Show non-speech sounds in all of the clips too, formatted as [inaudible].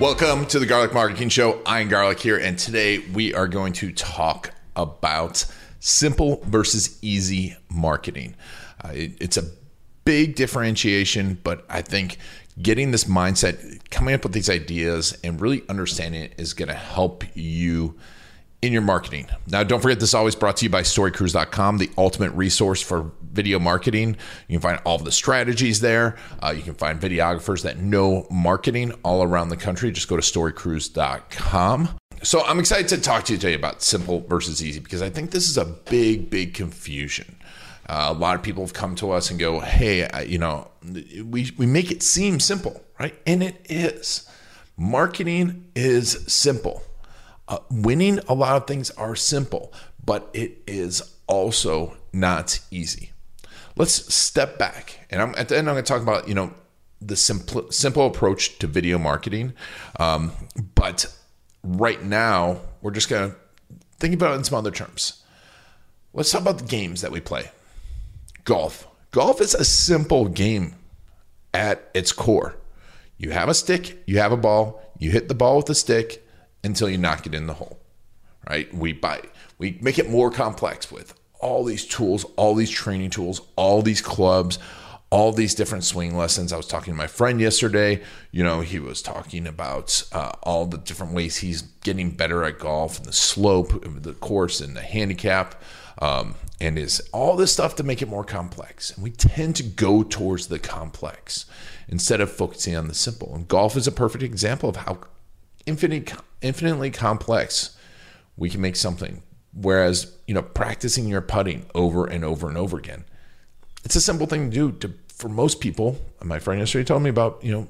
Welcome to the Garlic Marketing Show. I'm Garlic here, and today we are going to talk about simple versus easy marketing. Uh, it, it's a big differentiation, but I think getting this mindset, coming up with these ideas, and really understanding it is going to help you in your marketing. Now, don't forget this is always brought to you by storycrews.com, the ultimate resource for video marketing. You can find all of the strategies there. Uh, you can find videographers that know marketing all around the country. Just go to storycrews.com. So, I'm excited to talk to you today about simple versus easy because I think this is a big, big confusion. Uh, a lot of people have come to us and go, "Hey, I, you know, we we make it seem simple, right?" And it is. Marketing is simple. Uh, winning a lot of things are simple, but it is also not easy. Let's step back, and I'm at the end. I'm going to talk about you know the simple simple approach to video marketing, um, but right now we're just going to think about it in some other terms. Let's talk about the games that we play. Golf. Golf is a simple game at its core. You have a stick, you have a ball, you hit the ball with the stick, until you knock it in the hole. Right? We buy we make it more complex with all these tools, all these training tools, all these clubs, all these different swing lessons. I was talking to my friend yesterday. You know, he was talking about uh, all the different ways he's getting better at golf and the slope, the course, and the handicap, um, and is all this stuff to make it more complex. And we tend to go towards the complex instead of focusing on the simple. And golf is a perfect example of how infinite, infinitely complex, we can make something. Whereas, you know, practicing your putting over and over and over again, it's a simple thing to do to, for most people. My friend yesterday told me about, you know,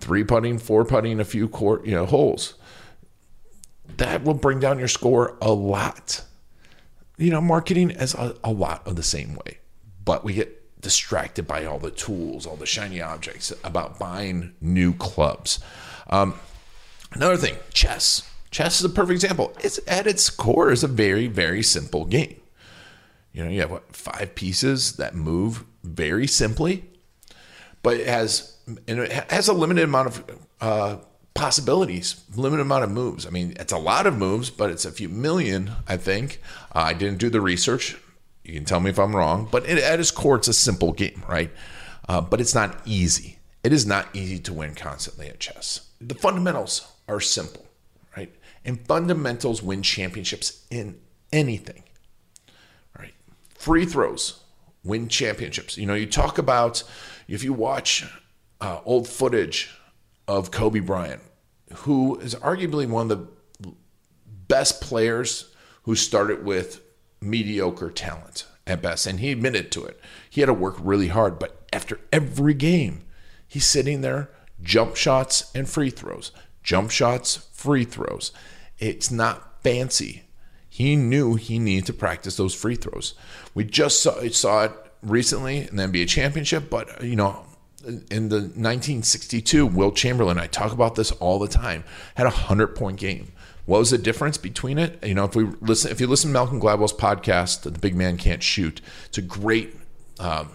three putting, four putting, a few court, you know, holes. That will bring down your score a lot. You know, marketing is a, a lot of the same way, but we get distracted by all the tools, all the shiny objects about buying new clubs. Um, Another thing, chess. Chess is a perfect example. It's at its core is a very, very simple game. You know, you have what five pieces that move very simply, but it has and it has a limited amount of uh, possibilities, limited amount of moves. I mean, it's a lot of moves, but it's a few million. I think uh, I didn't do the research. You can tell me if I'm wrong, but it, at its core, it's a simple game, right? Uh, but it's not easy. It is not easy to win constantly at chess. The fundamentals are simple, right? And fundamentals win championships in anything, right? Free throws win championships. You know, you talk about if you watch uh, old footage of Kobe Bryant, who is arguably one of the best players who started with mediocre talent at best. And he admitted to it. He had to work really hard, but after every game, he's sitting there, jump shots and free throws, jump shots, free throws. It's not fancy. He knew he needed to practice those free throws. We just saw, saw it recently in the NBA championship, but you know, in the 1962 Wilt Chamberlain, I talk about this all the time, had a hundred point game. What was the difference between it? You know, if we listen, if you listen to Malcolm Gladwell's podcast, "The Big Man Can't Shoot," it's a great um,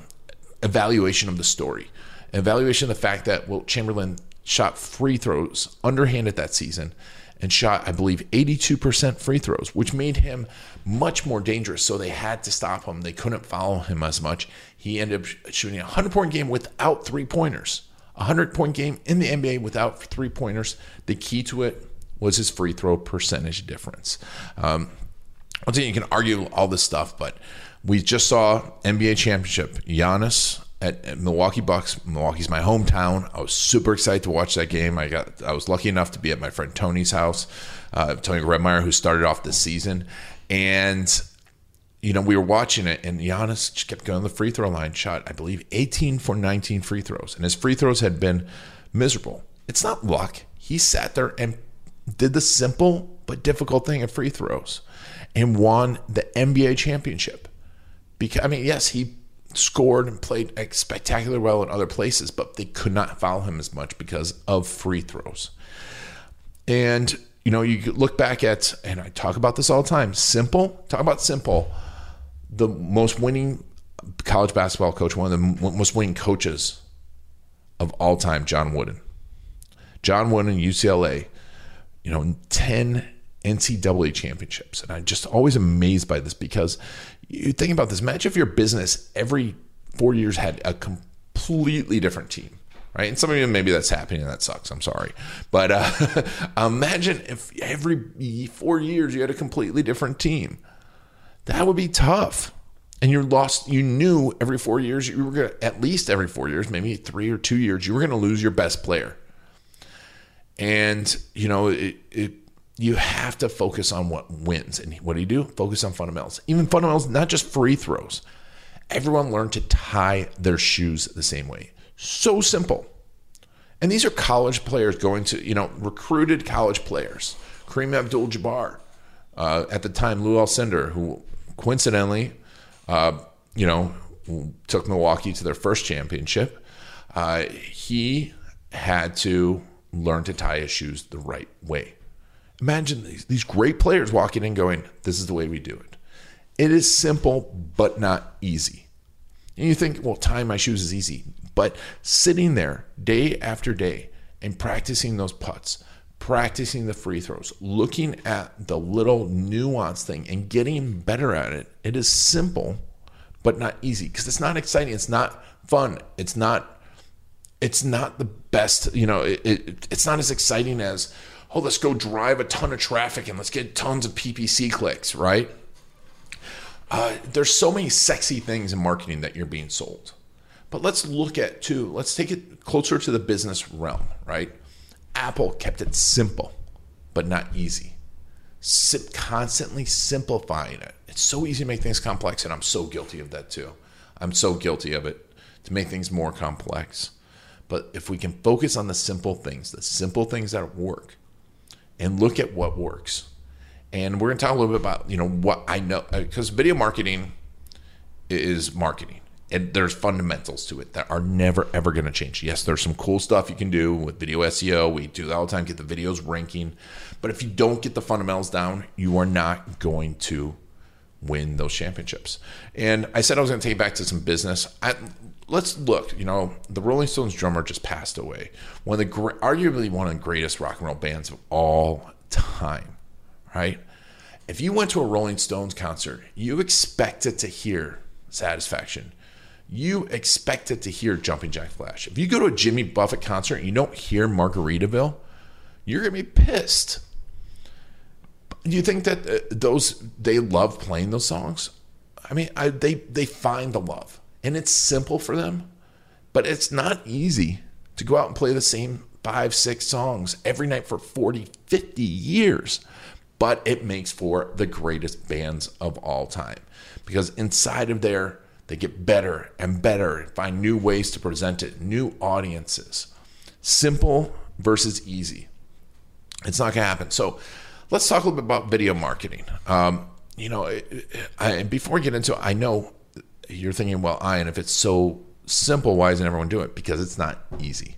evaluation of the story, evaluation of the fact that Wilt Chamberlain shot free throws underhanded that season and shot, I believe, 82% free throws, which made him much more dangerous. So they had to stop him. They couldn't follow him as much. He ended up shooting a 100 point game without three pointers. A 100 point game in the NBA without three pointers. The key to it was his free throw percentage difference. Um, I'll tell you, you can argue all this stuff, but we just saw NBA championship. Giannis at, at, Milwaukee Bucks. Milwaukee's my hometown. I was super excited to watch that game. I got I was lucky enough to be at my friend Tony's house, uh, Tony Grebmeyer, who started off this season, and you know we were watching it, and Giannis just kept going to the free throw line. Shot I believe 18 for 19 free throws, and his free throws had been miserable. It's not luck. He sat there and did the simple but difficult thing of free throws. and won the NBA championship. Because I mean, yes, he scored and played spectacularly well in other places, but they could not foul him as much because of free throws. And you know, you look back at, and I talk about this all the time. Simple, talk about simple. The most winning college basketball coach, one of the most winning coaches of all time, John Wooden. John Wooden, UCLA, you know, 10 NCAA championships. And I'm just always amazed by this because you think about this. Imagine if your business every four years had a completely different team. Right. And some of you, maybe that's happening and that sucks. I'm sorry. But uh, [laughs] imagine if every four years you had a completely different team. That would be tough and you're lost you knew every four years you were going to at least every four years maybe three or two years you were going to lose your best player and you know it, it, you have to focus on what wins and what do you do? Focus on fundamentals. Even fundamentals not just free throws. Everyone learned to tie their shoes the same way. So simple. And these are college players going to you know recruited college players. Kareem abdul-jabbar uh, at the time Lew Alcindor who coincidentally uh, you know, took Milwaukee to their first championship. Uh, he had to learn to tie his shoes the right way. Imagine these, these great players walking in going, This is the way we do it. It is simple, but not easy. And you think, Well, tying my shoes is easy. But sitting there day after day and practicing those putts, practicing the free throws, looking at the little nuance thing and getting better at it. It is simple, but not easy because it's not exciting. It's not fun. It's not. It's not the best. You know, it, it, it's not as exciting as oh, let's go drive a ton of traffic and let's get tons of PPC clicks, right? Uh, there's so many sexy things in marketing that you're being sold. But let's look at too, let's take it closer to the business realm, right? Apple kept it simple, but not easy. constantly simplifying it. It's so easy to make things complex, and I'm so guilty of that too. I'm so guilty of it to make things more complex. But if we can focus on the simple things, the simple things that work, and look at what works, and we're going to talk a little bit about you know what I know because uh, video marketing is marketing and there's fundamentals to it that are never ever going to change. Yes, there's some cool stuff you can do with video SEO. We do that all the time, get the videos ranking. But if you don't get the fundamentals down, you are not going to win those championships. And I said I was going to take you back to some business. I, let's look. You know, the Rolling Stones drummer just passed away. One of the arguably one of the greatest rock and roll bands of all time. Right? If you went to a Rolling Stones concert, you expected to hear satisfaction you expected to hear Jumping Jack Flash. If you go to a Jimmy Buffett concert and you don't hear Margaritaville, you're to be pissed. Do you think that uh, those they love playing those songs? I mean, I, they they find the love, and it's simple for them, but it's not easy to go out and play the same five, six songs every night for 40, 50 years. But it makes for the greatest bands of all time because inside of there they get better and better, find new ways to present it, new audiences. Simple versus easy. It's not going to happen. So let's talk a little bit about video marketing. Um, you know, I, before we get into it, I know you're thinking, well, Ian, if it's so simple, why doesn't everyone do it? Because it's not easy.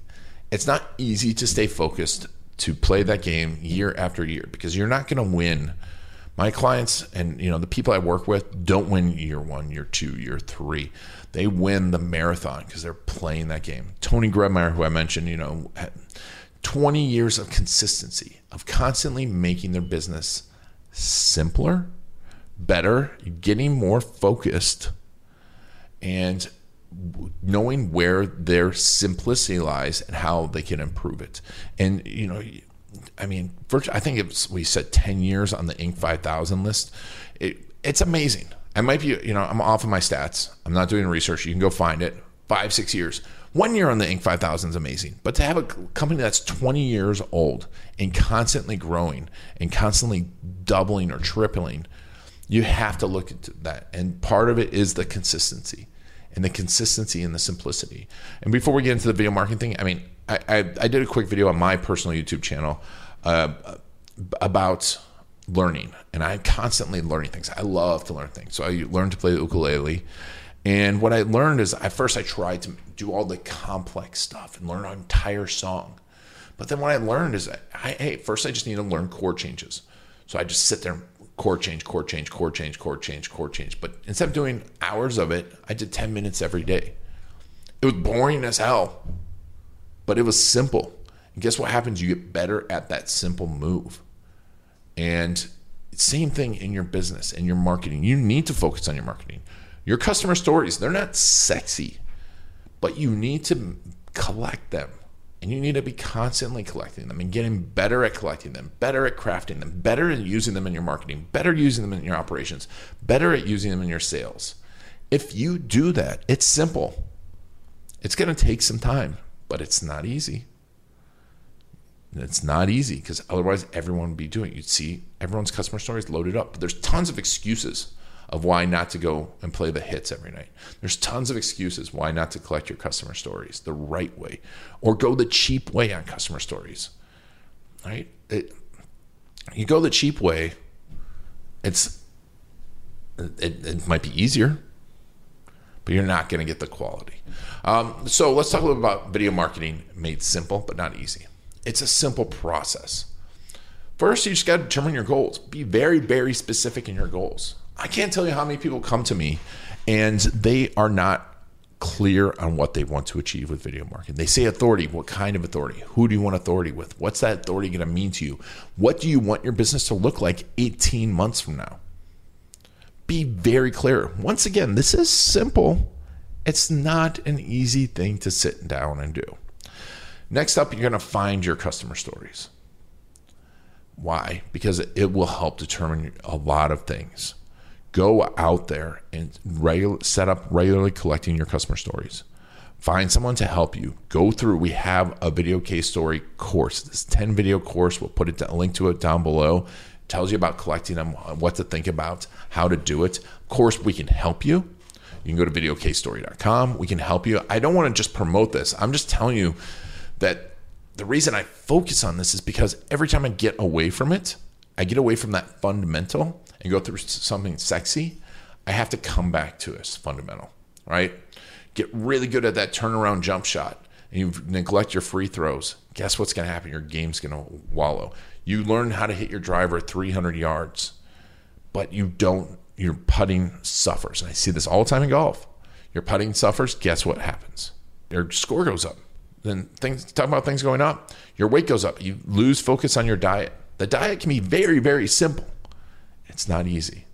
It's not easy to stay focused to play that game year after year because you're not going to win – my clients and you know the people I work with don't win year one, year two, year three. They win the marathon because they're playing that game. Tony Grebmeyer, who I mentioned, you know, 20 years of consistency of constantly making their business simpler, better, getting more focused, and knowing where their simplicity lies and how they can improve it. And you know, I mean, I think it's we said ten years on the Inc. five thousand list. It, it's amazing. I might be, you know, I'm off of my stats. I'm not doing research. You can go find it. Five, six years. One year on the Inc. 5000 is amazing. But to have a company that's 20 years old and constantly growing and constantly doubling or tripling, you have to look at that. And part of it is the consistency and the consistency and the simplicity. And before we get into the video marketing thing, I mean, I, I, I did a quick video on my personal YouTube channel uh, about learning, and I'm constantly learning things. I love to learn things. So I learned to play the ukulele. And what I learned is at first I tried to do all the complex stuff and learn an entire song. But then what I learned is that I, hey, first I just need to learn chord changes. So I just sit there, chord change, chord change, chord change, chord change, chord change. But instead of doing hours of it, I did 10 minutes every day. It was boring as hell, but it was simple. And guess what happens? You get better at that simple move. And same thing in your business and your marketing. You need to focus on your marketing. Your customer stories, they're not sexy, but you need to collect them. And you need to be constantly collecting them and getting better at collecting them, better at crafting them, better at using them in your marketing, better using them in your operations, better at using them in your sales. If you do that, it's simple. It's going to take some time, but it's not easy. It's not easy because otherwise everyone would be doing it. You'd see everyone's customer stories loaded up. But there's tons of excuses of why not to go and play the hits every night. There's tons of excuses why not to collect your customer stories the right way or go the cheap way on customer stories. Right? It, you go the cheap way, it's it, it might be easier, but you're not going to get the quality. Um, so let's talk a little about video marketing made simple but not easy. It's a simple process. First, you just got to determine your goals. Be very, very specific in your goals. I can't tell you how many people come to me and they are not clear on what they want to achieve with video marketing. They say authority. What kind of authority? Who do you want authority with? What's that authority going to mean to you? What do you want your business to look like 18 months from now? Be very clear. Once again, this is simple. It's not an easy thing to sit down and do. Next up, you're going to find your customer stories. Why? Because it will help determine a lot of things. Go out there and regular, set up regularly collecting your customer stories. Find someone to help you. Go through. We have a video case story course. This 10 video course. We'll put it, a link to it down below. Tells you about collecting them, uh, what to think about, how to do it. Of course, we can help you. You can go to videocasestory.com. We can help you. I don't want to just promote this. I'm just telling you that the reason I focus on this is because every time I get away from it, I get away from that fundamental and go through something sexy, I have to come back to this fundamental, right? Get really good at that turnaround jump shot and you neglect your free throws. Guess what's going to happen? Your game's going to wallow. You learn how to hit your driver 300 yards, but you don't, your putting suffers. And I see this all the time in golf. Your putting suffers, guess what happens? Your score goes up then things talk about things going up your weight goes up you lose focus on your diet the diet can be very very simple it's not easy.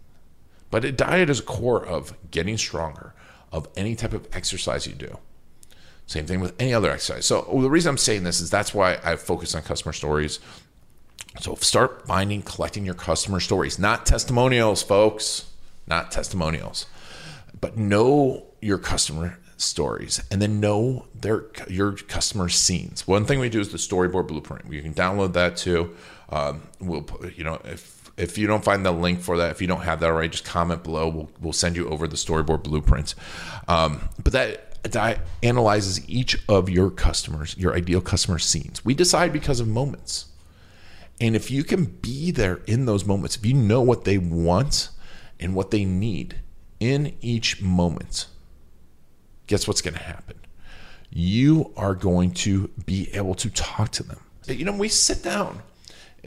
But a diet is a core of getting stronger of any type of exercise you do. Same thing with any other exercise. So the reason i'm saying this is that's why i focus on customer stories. So start finding collecting your customer stories. Not testimonials folks. Not testimonials. But know your customer stories and then know their your customer scenes. One thing we do is the storyboard blueprint. You can download that too. Um, we'll you know if if you don't find the link for that, if you don't have that already, just comment below. We'll we'll send you over the storyboard blueprint. Um, but that that analyzes each of your customers, your ideal customer scenes. We decide because of moments. And if you can be there in those moments, if you know what they want and what they need in each moment, guess what's going to happen? You are going to be able to talk to them. You know, we sit down.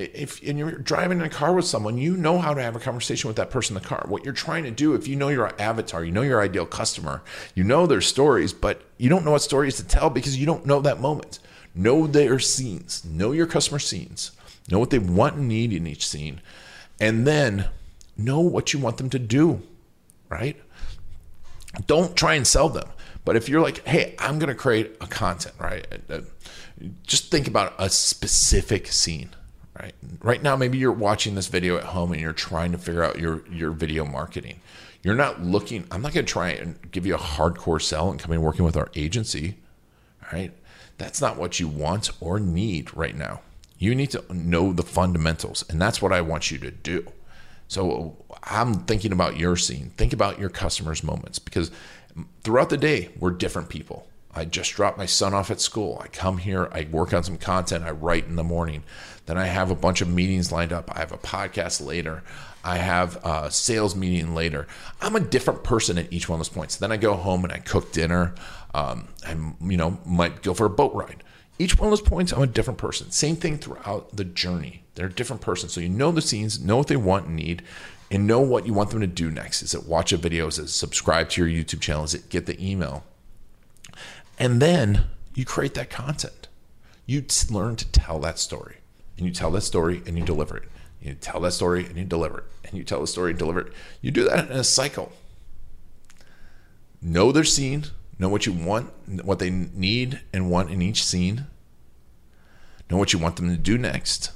If and you're driving in a car with someone, you know how to have a conversation with that person in the car. What you're trying to do, if you know your avatar, you know your ideal customer, you know their stories, but you don't know what stories to tell because you don't know that moment. Know their scenes, know your customer scenes, know what they want and need in each scene, and then know what you want them to do, right? Don't try and sell them. But if you're like, hey, I'm going to create a content, right? Uh, just think about a specific scene, right? Right now, maybe you're watching this video at home and you're trying to figure out your your video marketing. You're not looking. I'm not going to try and give you a hardcore sell and come in working with our agency, right? That's not what you want or need right now. You need to know the fundamentals, and that's what I want you to do. So I'm thinking about your scene. Think about your customers' moments because throughout the day, we're different people. I just dropped my son off at school. I come here, I work on some content, I write in the morning. Then I have a bunch of meetings lined up. I have a podcast later. I have a sales meeting later. I'm a different person at each one of those points. Then I go home and I cook dinner. Um, I, you know, might go for a boat ride. Each one of those points, I'm a different person. Same thing throughout the journey. They're a different person. So you know the scenes, know what they want and need, and know what you want them to do next. Is it watch a video? Is it subscribe to your YouTube channel? Is it get the email? And then you create that content. You learn to tell that story. And you tell that story and you deliver it. You tell that story and you deliver it. And you tell the story and deliver it. You do that in a cycle. Know their scene, know what you want, what they need and want in each scene, know what you want them to do next,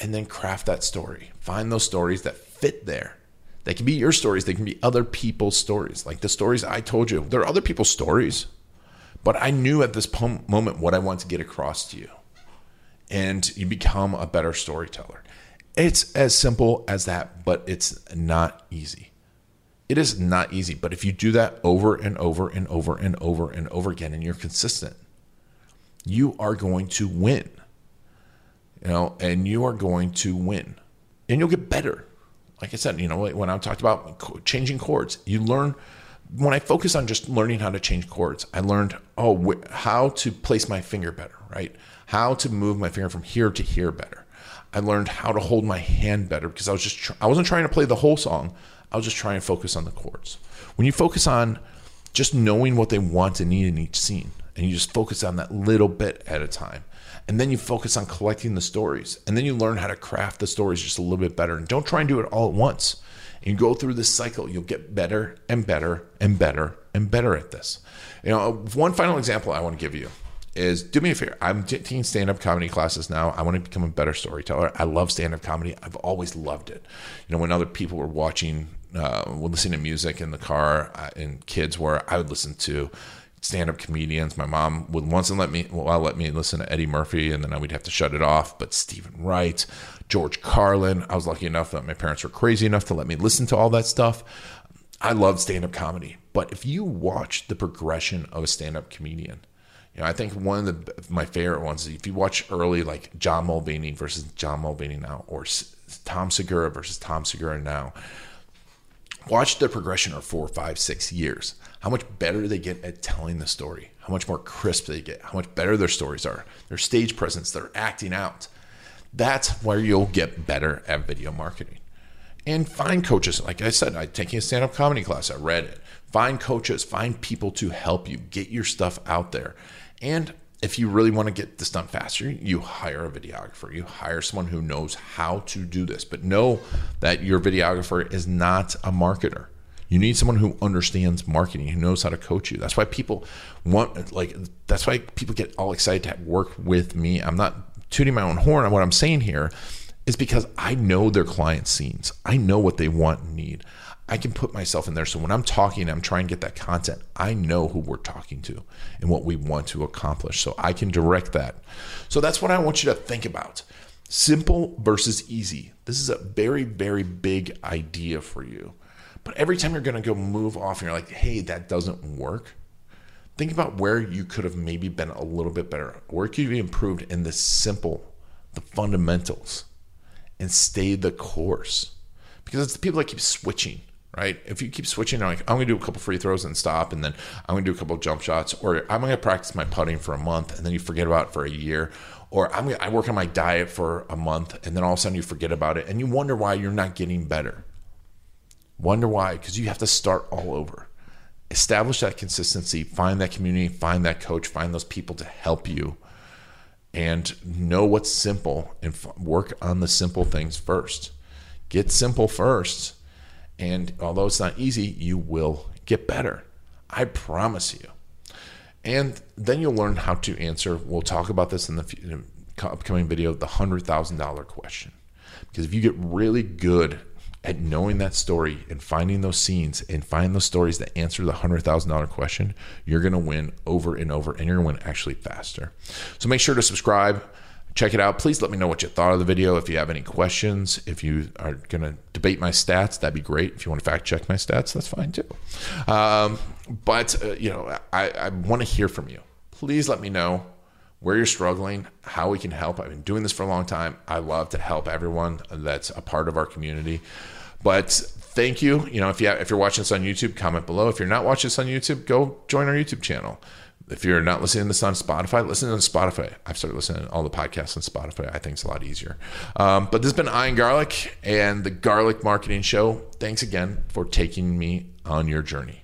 and then craft that story. Find those stories that fit there. They can be your stories, they can be other people's stories. Like the stories I told you, they're other people's stories. But I knew at this moment what I want to get across to you. And you become a better storyteller. It's as simple as that, but it's not easy. It is not easy, but if you do that over and over and over and over and over again and you're consistent, you are going to win. You know, and you are going to win. And you'll get better. Like I said, you know, when I talked about changing chords, you learn when I focus on just learning how to change chords, I learned oh how to place my finger better, right? How to move my finger from here to here better. I learned how to hold my hand better because I was just I wasn't trying to play the whole song. I was just trying to focus on the chords. When you focus on just knowing what they want and need in each scene, and you just focus on that little bit at a time, and then you focus on collecting the stories, and then you learn how to craft the stories just a little bit better. And don't try and do it all at once. You go through this cycle, you'll get better and better and better and better at this. You know, one final example I want to give you is do me a favor. I'm taking stand up comedy classes now. I want to become a better storyteller. I love stand up comedy. I've always loved it. You know, when other people were watching, uh, were listening to music in the car uh, and kids were, I would listen to stand up comedians. My mom would once let me, well, let me listen to Eddie Murphy and then I would have to shut it off. But Steven Wright, George Carlin, I was lucky enough that my parents were crazy enough to let me listen to all that stuff. I love stand up comedy. But if you watch the progression of a stand up comedian, you know, I think one of the my favorite ones is if you watch early, like John Mulaney versus John Mulaney now, or Tom Segura versus Tom Segura now. Watch the progression of four, five, six years. How much better they get at telling the story. How much more crisp they get. How much better their stories are. Their stage presence. Their acting out. That's where you'll get better at video marketing. And find coaches. Like I said, I'm taking a stand up comedy class. I read it. Find coaches, find people to help you get your stuff out there. And if you really want to get this done faster, you hire a videographer. You hire someone who knows how to do this. But know that your videographer is not a marketer. You need someone who understands marketing, who knows how to coach you. That's why people want, like, that's why people get all excited to work with me. I'm not tooting my own horn on what I'm saying here, is because I know their client scenes. I know what they want and need. I can put myself in there. So when I'm talking, I'm trying to get that content. I know who we're talking to and what we want to accomplish. So I can direct that. So that's what I want you to think about simple versus easy. This is a very, very big idea for you. But every time you're going to go move off and you're like, hey, that doesn't work, think about where you could have maybe been a little bit better. Where could you be improved in the simple, the fundamentals, and stay the course? Because it's the people that keep switching right? If you keep switching, like I'm to do a couple free throws and stop, and then I'm to do a couple jump shots, or I'm to practice my putting for a month, and then you forget about it for a year, or I'm I work on my diet for a month, and then all of a sudden you forget about it, and you wonder why you're not getting better. Wonder why? Because you have to start all over. Establish that consistency, find that community, find that coach, find those people to help you, and know what's simple and work on the simple things first. Get simple first and although it's not easy, you will get better. I promise you. And then you'll learn how to answer. We'll talk about this in the upcoming video the $100,000 question. Because if you get really good at knowing that story and finding those scenes and find those stories that answer the $100,000 question, you're going to win over and over and you're going to win actually faster. So make sure to subscribe check it out. Please let me know what you thought of the video. If you have any questions, if you are going to debate my stats, that'd be great. If you want to fact check my stats, that's fine too. Um, but uh, you know, I, I want to hear from you. Please let me know where you're struggling, how we can help. I've been doing this for a long time. I love to help everyone that's a part of our community. But thank you. You know, if you have, if you're watching this on YouTube, comment below. If you're not watching this on YouTube, go join our YouTube channel. If you're not listening to this on Spotify, listen to Spotify. I've started listening to all the podcasts on Spotify. I think it's a lot easier. Um, but this has been Ian Garlic and the Garlic Marketing Show. Thanks again for taking me on your journey.